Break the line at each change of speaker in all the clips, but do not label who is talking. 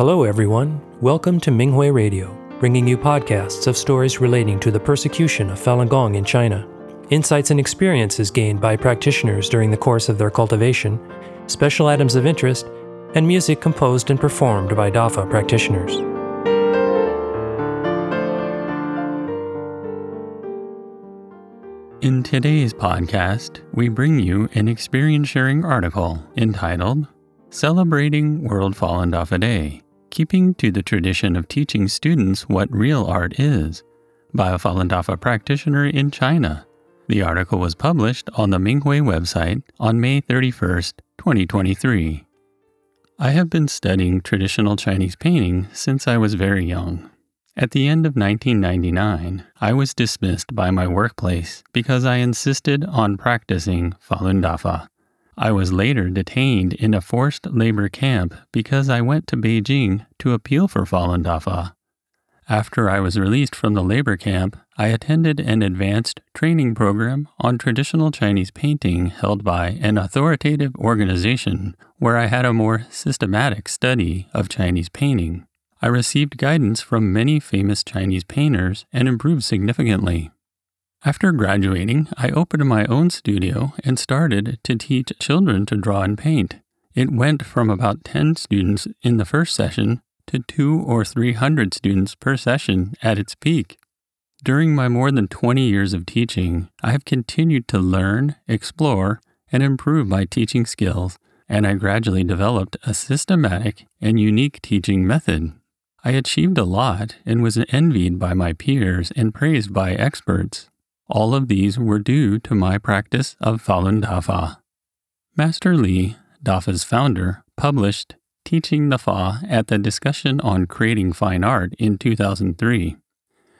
Hello, everyone. Welcome to Minghui Radio, bringing you podcasts of stories relating to the persecution of Falun Gong in China, insights and experiences gained by practitioners during the course of their cultivation, special items of interest, and music composed and performed by DAFA practitioners.
In today's podcast, we bring you an experience sharing article entitled Celebrating World Falun Dafa Day, keeping to the tradition of teaching students what real art is, by a Falun Dafa practitioner in China. The article was published on the Minghui website on May 31, 2023. I have been studying traditional Chinese painting since I was very young. At the end of 1999, I was dismissed by my workplace because I insisted on practicing Falun Dafa. I was later detained in a forced labor camp because I went to Beijing to appeal for Falun Dafa. After I was released from the labor camp, I attended an advanced training program on traditional Chinese painting held by an authoritative organization where I had a more systematic study of Chinese painting. I received guidance from many famous Chinese painters and improved significantly. After graduating, I opened my own studio and started to teach children to draw and paint. It went from about 10 students in the first session to two or 300 students per session at its peak. During my more than 20 years of teaching, I have continued to learn, explore, and improve my teaching skills, and I gradually developed a systematic and unique teaching method. I achieved a lot and was envied by my peers and praised by experts. All of these were due to my practice of Falun Dafa. Master Li, Dafa's founder, published Teaching the Fa at the discussion on creating fine art in 2003.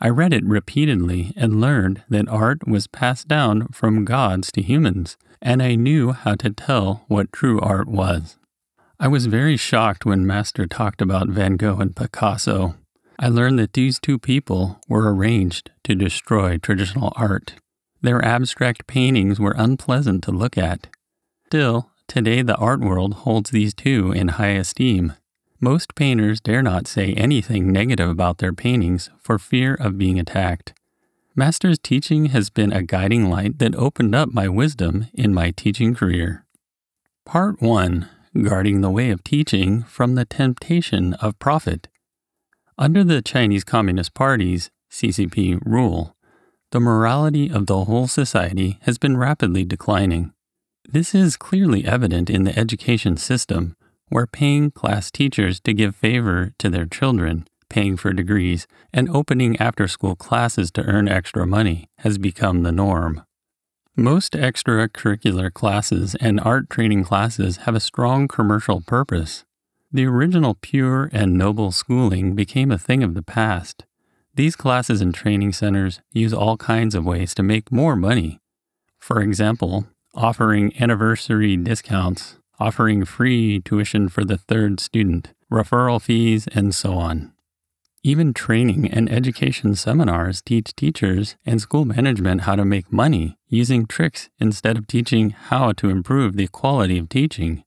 I read it repeatedly and learned that art was passed down from gods to humans, and I knew how to tell what true art was. I was very shocked when Master talked about Van Gogh and Picasso. I learned that these two people were arranged to destroy traditional art. Their abstract paintings were unpleasant to look at. Still, today the art world holds these two in high esteem. Most painters dare not say anything negative about their paintings for fear of being attacked. Master's teaching has been a guiding light that opened up my wisdom in my teaching career. Part 1 guarding the way of teaching from the temptation of profit. Under the Chinese Communist Party's CCP rule, the morality of the whole society has been rapidly declining. This is clearly evident in the education system, where paying class teachers to give favor to their children, paying for degrees, and opening after school classes to earn extra money has become the norm. Most extracurricular classes and art training classes have a strong commercial purpose. The original pure and noble schooling became a thing of the past. These classes and training centers use all kinds of ways to make more money. For example, offering anniversary discounts, offering free tuition for the third student, referral fees, and so on. Even training and education seminars teach teachers and school management how to make money using tricks instead of teaching how to improve the quality of teaching.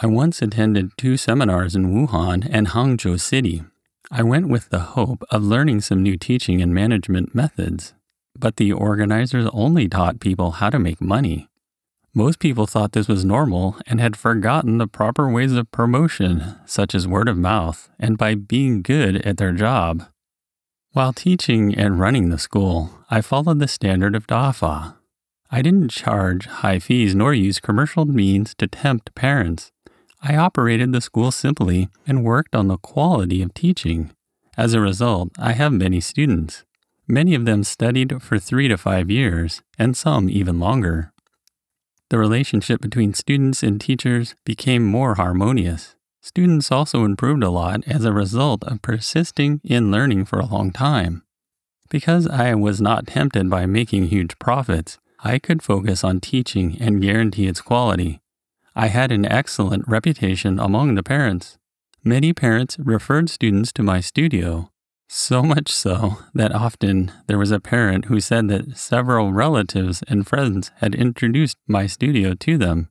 I once attended two seminars in Wuhan and Hangzhou City. I went with the hope of learning some new teaching and management methods, but the organizers only taught people how to make money. Most people thought this was normal and had forgotten the proper ways of promotion, such as word of mouth and by being good at their job. While teaching and running the school, I followed the standard of DAFA. I didn't charge high fees nor use commercial means to tempt parents. I operated the school simply and worked on the quality of teaching. As a result, I have many students. Many of them studied for three to five years, and some even longer the relationship between students and teachers became more harmonious. Students also improved a lot as a result of persisting in learning for a long time. Because I was not tempted by making huge profits, I could focus on teaching and guarantee its quality. I had an excellent reputation among the parents. Many parents referred students to my studio, so much so that often there was a parent who said that several relatives and friends had introduced my studio to them.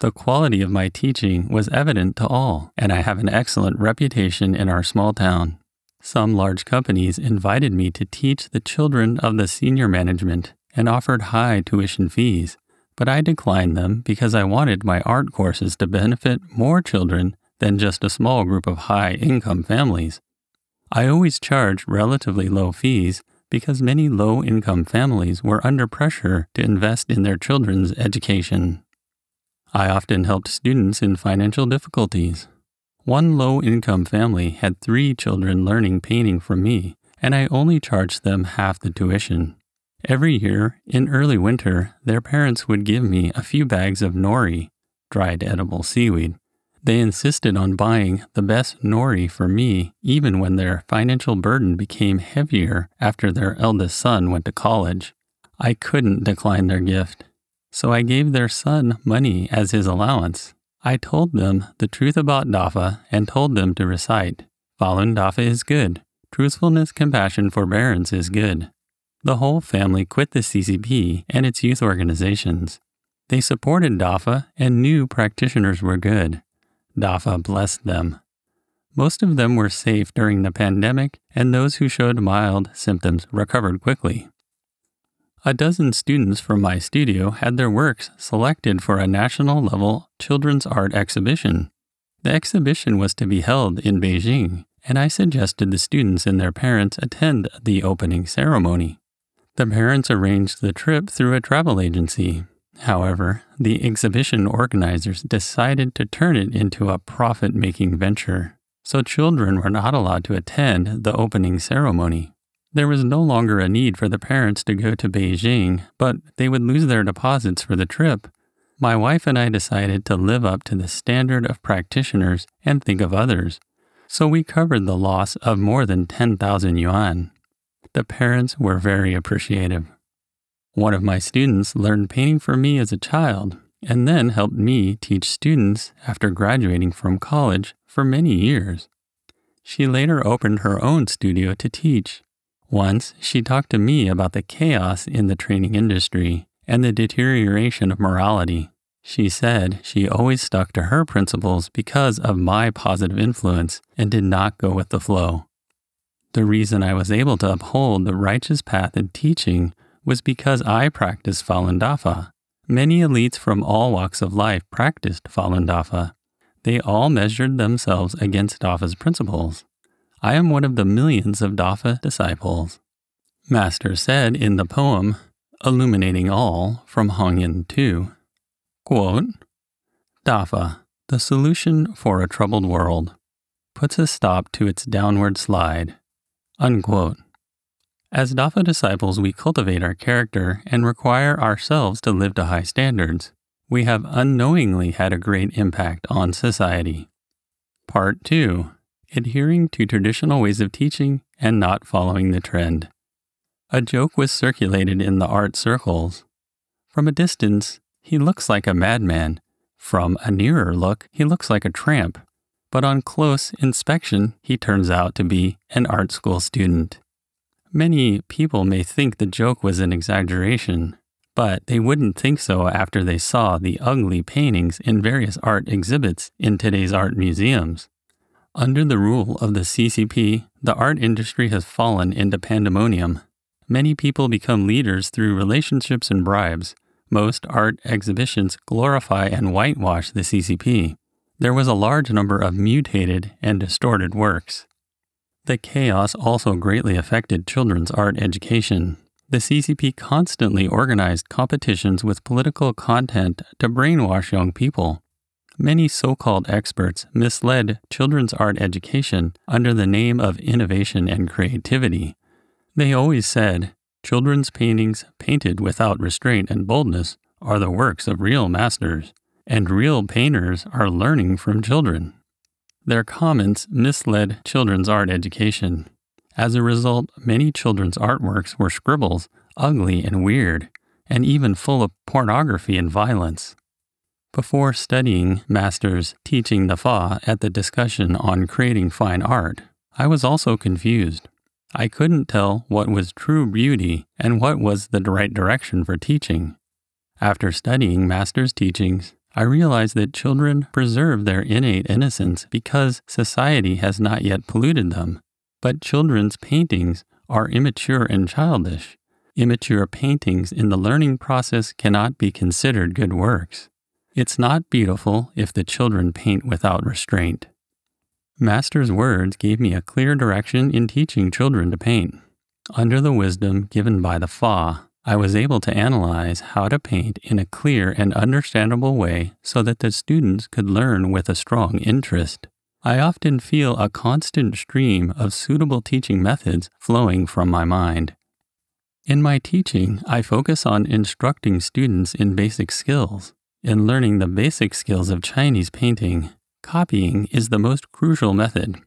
The quality of my teaching was evident to all, and I have an excellent reputation in our small town. Some large companies invited me to teach the children of the senior management and offered high tuition fees, but I declined them because I wanted my art courses to benefit more children than just a small group of high income families. I always charged relatively low fees because many low income families were under pressure to invest in their children's education. I often helped students in financial difficulties. One low income family had three children learning painting from me, and I only charged them half the tuition. Every year, in early winter, their parents would give me a few bags of nori, dried edible seaweed. They insisted on buying the best nori for me, even when their financial burden became heavier after their eldest son went to college. I couldn't decline their gift. So I gave their son money as his allowance. I told them the truth about Dafa and told them to recite Falun Dafa is good. Truthfulness, compassion, forbearance is good. The whole family quit the CCP and its youth organizations. They supported DAFA and knew practitioners were good. DAFA blessed them. Most of them were safe during the pandemic, and those who showed mild symptoms recovered quickly. A dozen students from my studio had their works selected for a national level children's art exhibition. The exhibition was to be held in Beijing, and I suggested the students and their parents attend the opening ceremony. The parents arranged the trip through a travel agency. However, the exhibition organizers decided to turn it into a profit making venture, so children were not allowed to attend the opening ceremony. There was no longer a need for the parents to go to Beijing, but they would lose their deposits for the trip. My wife and I decided to live up to the standard of practitioners and think of others, so we covered the loss of more than 10,000 yuan. The parents were very appreciative. One of my students learned painting from me as a child and then helped me teach students after graduating from college for many years. She later opened her own studio to teach once, she talked to me about the chaos in the training industry and the deterioration of morality. She said she always stuck to her principles because of my positive influence and did not go with the flow. The reason I was able to uphold the righteous path in teaching was because I practiced Falun Dafa. Many elites from all walks of life practiced Falun Dafa. They all measured themselves against Dafa's principles. I am one of the millions of Dafa disciples. Master said in the poem, Illuminating All from Hong Yin 2, quote, Dafa, the solution for a troubled world, puts a stop to its downward slide. Unquote. As Dafa disciples, we cultivate our character and require ourselves to live to high standards. We have unknowingly had a great impact on society. Part 2 adhering to traditional ways of teaching and not following the trend. A joke was circulated in the art circles. From a distance, he looks like a madman. From a nearer look, he looks like a tramp. But on close inspection, he turns out to be an art school student. Many people may think the joke was an exaggeration, but they wouldn't think so after they saw the ugly paintings in various art exhibits in today's art museums. Under the rule of the CCP, the art industry has fallen into pandemonium. Many people become leaders through relationships and bribes. Most art exhibitions glorify and whitewash the CCP. There was a large number of mutated and distorted works. The chaos also greatly affected children's art education. The CCP constantly organized competitions with political content to brainwash young people. Many so called experts misled children's art education under the name of innovation and creativity. They always said, children's paintings painted without restraint and boldness are the works of real masters, and real painters are learning from children. Their comments misled children's art education. As a result, many children's artworks were scribbles, ugly and weird, and even full of pornography and violence. Before studying Master's teaching the Fa at the discussion on creating fine art, I was also confused. I couldn't tell what was true beauty and what was the right direction for teaching. After studying Master's teachings, I realized that children preserve their innate innocence because society has not yet polluted them. But children's paintings are immature and childish. Immature paintings in the learning process cannot be considered good works. It's not beautiful if the children paint without restraint. Master's words gave me a clear direction in teaching children to paint. Under the wisdom given by the Fa, I was able to analyze how to paint in a clear and understandable way so that the students could learn with a strong interest. I often feel a constant stream of suitable teaching methods flowing from my mind. In my teaching, I focus on instructing students in basic skills. In learning the basic skills of Chinese painting, copying is the most crucial method.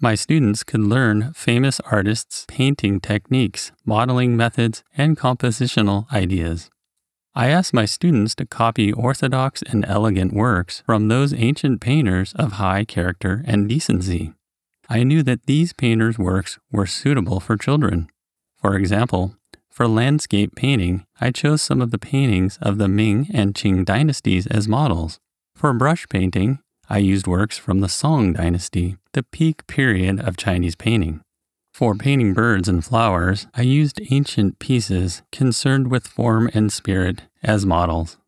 My students could learn famous artists' painting techniques, modeling methods, and compositional ideas. I asked my students to copy orthodox and elegant works from those ancient painters of high character and decency. I knew that these painters' works were suitable for children. For example, for landscape painting, I chose some of the paintings of the Ming and Qing dynasties as models. For brush painting, I used works from the Song dynasty, the peak period of Chinese painting. For painting birds and flowers, I used ancient pieces concerned with form and spirit as models.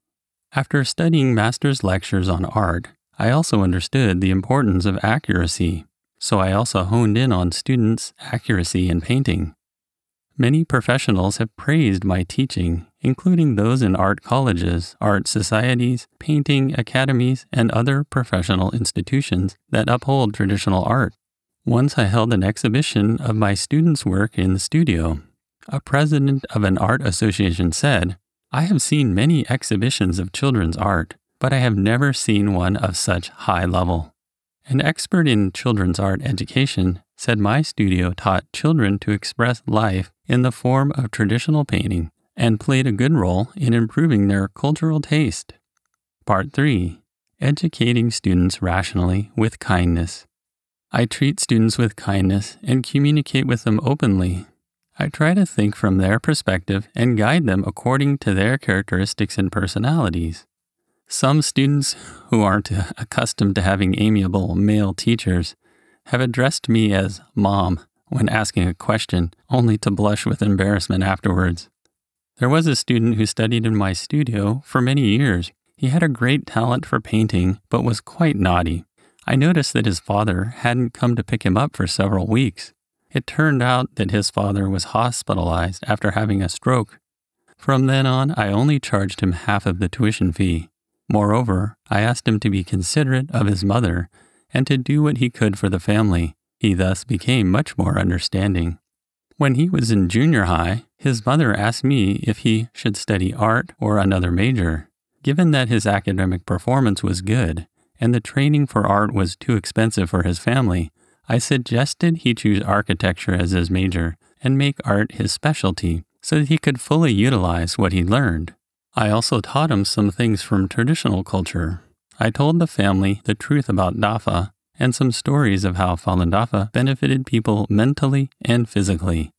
After studying master's lectures on art, I also understood the importance of accuracy, so I also honed in on students' accuracy in painting. Many professionals have praised my teaching, including those in art colleges, art societies, painting academies, and other professional institutions that uphold traditional art. Once I held an exhibition of my students' work in the studio. A president of an art association said, I have seen many exhibitions of children's art, but I have never seen one of such high level. An expert in children's art education said my studio taught children to express life in the form of traditional painting and played a good role in improving their cultural taste. Part 3 Educating Students Rationally with Kindness. I treat students with kindness and communicate with them openly. I try to think from their perspective and guide them according to their characteristics and personalities. Some students who aren't accustomed to having amiable male teachers have addressed me as mom when asking a question, only to blush with embarrassment afterwards. There was a student who studied in my studio for many years. He had a great talent for painting, but was quite naughty. I noticed that his father hadn't come to pick him up for several weeks. It turned out that his father was hospitalized after having a stroke. From then on, I only charged him half of the tuition fee. Moreover, I asked him to be considerate of his mother and to do what he could for the family. He thus became much more understanding. When he was in junior high, his mother asked me if he should study art or another major. Given that his academic performance was good and the training for art was too expensive for his family, I suggested he choose architecture as his major and make art his specialty so that he could fully utilize what he learned. I also taught him some things from traditional culture. I told the family the truth about Dafa and some stories of how Falun Dafa benefited people mentally and physically.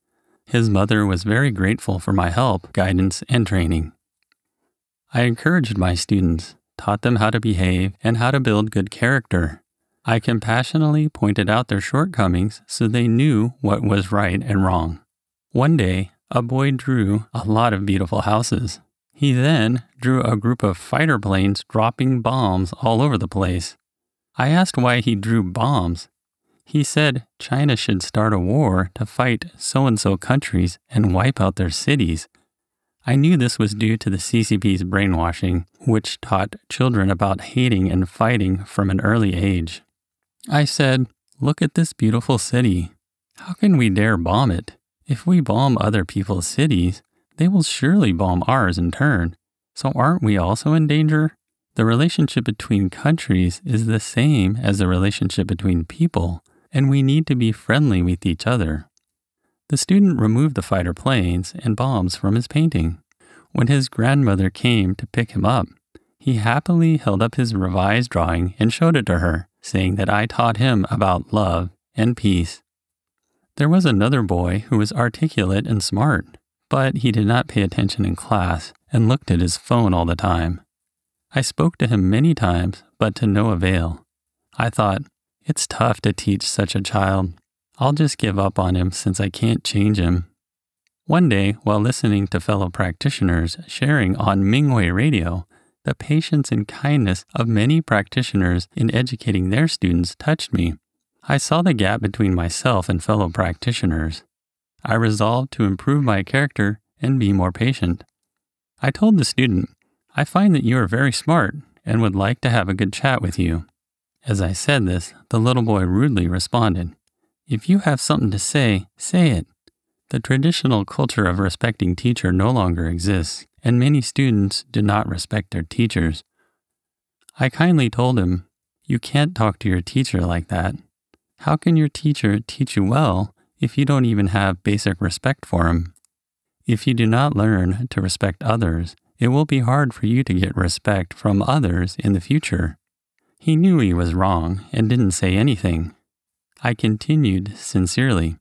His mother was very grateful for my help, guidance, and training. I encouraged my students, taught them how to behave and how to build good character. I compassionately pointed out their shortcomings so they knew what was right and wrong. One day, a boy drew a lot of beautiful houses. He then drew a group of fighter planes dropping bombs all over the place. I asked why he drew bombs. He said China should start a war to fight so and so countries and wipe out their cities. I knew this was due to the CCP's brainwashing, which taught children about hating and fighting from an early age. I said, Look at this beautiful city. How can we dare bomb it? If we bomb other people's cities, they will surely bomb ours in turn. So aren't we also in danger? The relationship between countries is the same as the relationship between people, and we need to be friendly with each other. The student removed the fighter planes and bombs from his painting. When his grandmother came to pick him up, he happily held up his revised drawing and showed it to her, saying that I taught him about love and peace. There was another boy who was articulate and smart, but he did not pay attention in class and looked at his phone all the time. I spoke to him many times, but to no avail. I thought, it's tough to teach such a child. I'll just give up on him since I can't change him. One day, while listening to fellow practitioners sharing on Minghui Radio, the patience and kindness of many practitioners in educating their students touched me. I saw the gap between myself and fellow practitioners. I resolved to improve my character and be more patient. I told the student, I find that you are very smart and would like to have a good chat with you. As I said this, the little boy rudely responded, If you have something to say, say it. The traditional culture of respecting teacher no longer exists, and many students do not respect their teachers. I kindly told him, You can't talk to your teacher like that. How can your teacher teach you well if you don't even have basic respect for him? If you do not learn to respect others, it will be hard for you to get respect from others in the future. He knew he was wrong and didn't say anything. I continued sincerely.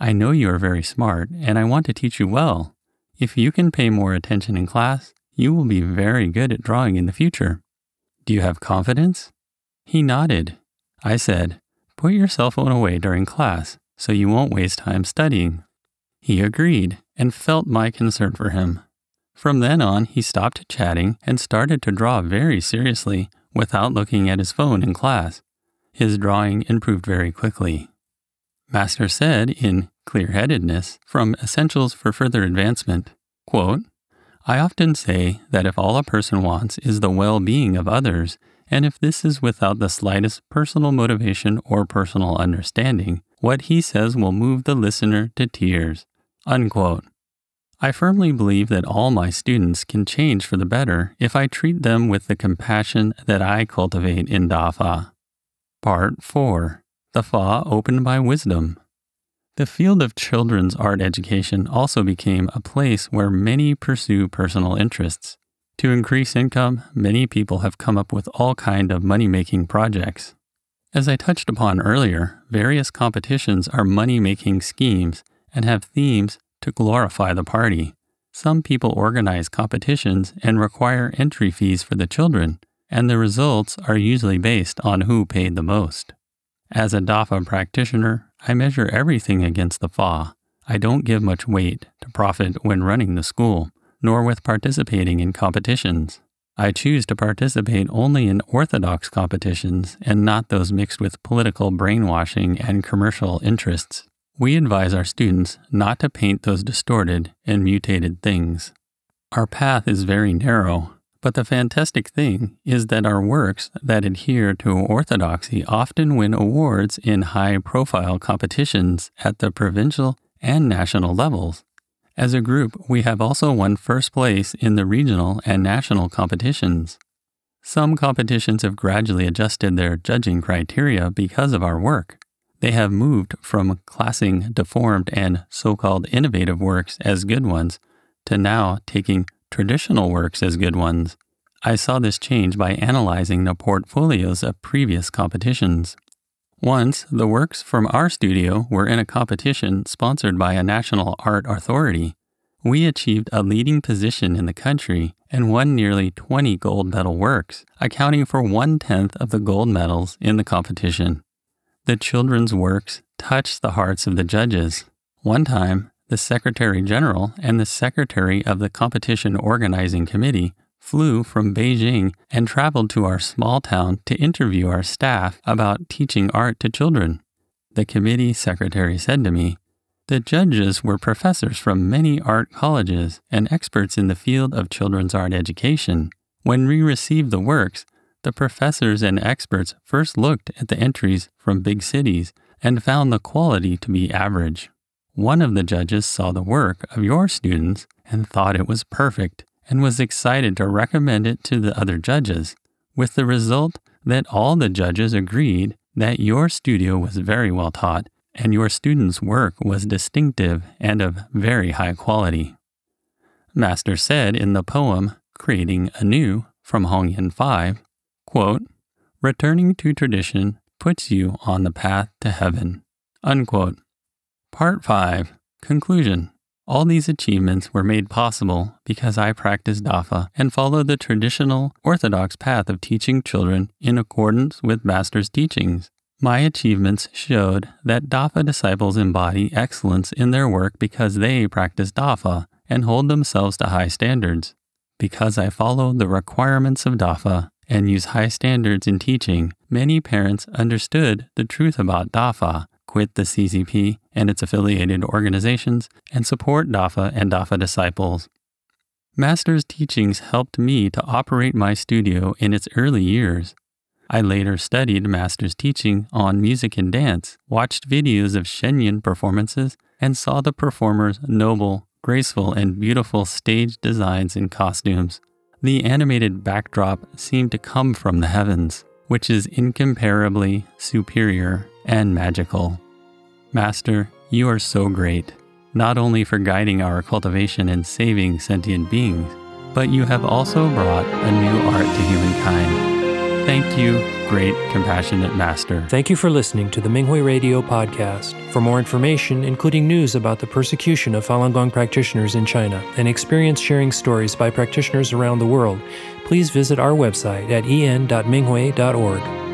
I know you are very smart and I want to teach you well. If you can pay more attention in class, you will be very good at drawing in the future. Do you have confidence? He nodded. I said, Put your cell phone away during class so you won't waste time studying. He agreed and felt my concern for him. From then on, he stopped chatting and started to draw very seriously without looking at his phone in class. His drawing improved very quickly. Master said in Clear Headedness from Essentials for Further Advancement quote, I often say that if all a person wants is the well being of others, and if this is without the slightest personal motivation or personal understanding, what he says will move the listener to tears. Unquote. I firmly believe that all my students can change for the better if I treat them with the compassion that I cultivate in Dafa. Part 4 The Fa Opened by Wisdom. The field of children's art education also became a place where many pursue personal interests. To increase income, many people have come up with all kind of money-making projects. As I touched upon earlier, various competitions are money-making schemes and have themes to glorify the party. Some people organize competitions and require entry fees for the children, and the results are usually based on who paid the most. As a DAFA practitioner, I measure everything against the Fa. I don't give much weight to profit when running the school, nor with participating in competitions. I choose to participate only in orthodox competitions and not those mixed with political brainwashing and commercial interests. We advise our students not to paint those distorted and mutated things. Our path is very narrow, but the fantastic thing is that our works that adhere to orthodoxy often win awards in high profile competitions at the provincial and national levels. As a group, we have also won first place in the regional and national competitions. Some competitions have gradually adjusted their judging criteria because of our work. They have moved from classing deformed and so called innovative works as good ones to now taking traditional works as good ones. I saw this change by analyzing the portfolios of previous competitions. Once, the works from our studio were in a competition sponsored by a national art authority. We achieved a leading position in the country and won nearly 20 gold medal works, accounting for one tenth of the gold medals in the competition. The children's works touched the hearts of the judges. One time, the Secretary General and the Secretary of the Competition Organizing Committee flew from Beijing and traveled to our small town to interview our staff about teaching art to children. The committee secretary said to me, The judges were professors from many art colleges and experts in the field of children's art education. When we received the works, the professors and experts first looked at the entries from big cities and found the quality to be average. One of the judges saw the work of your students and thought it was perfect and was excited to recommend it to the other judges, with the result that all the judges agreed that your studio was very well taught and your students' work was distinctive and of very high quality. Master said in the poem Creating Anew from Hong Yin 5 quote, returning to tradition puts you on the path to heaven. Unquote. Part 5 Conclusion All these achievements were made possible because I practice Dafa and follow the traditional orthodox path of teaching children in accordance with Master's teachings. My achievements showed that Dafa disciples embody excellence in their work because they practice Dafa and hold themselves to high standards. Because I follow the requirements of Dafa and use high standards in teaching, many parents understood the truth about Dafa quit the CCP and its affiliated organizations, and support DAFA and DAFA disciples. Master's teachings helped me to operate my studio in its early years. I later studied Master's teaching on music and dance, watched videos of Shenyun performances, and saw the performers' noble, graceful, and beautiful stage designs and costumes. The animated backdrop seemed to come from the heavens, which is incomparably superior and magical. Master, you are so great, not only for guiding our cultivation and saving sentient beings, but you have also brought a new art to humankind. Thank you, great, compassionate Master.
Thank you for listening to the Minghui Radio podcast. For more information, including news about the persecution of Falun Gong practitioners in China and experience sharing stories by practitioners around the world, please visit our website at en.minghui.org.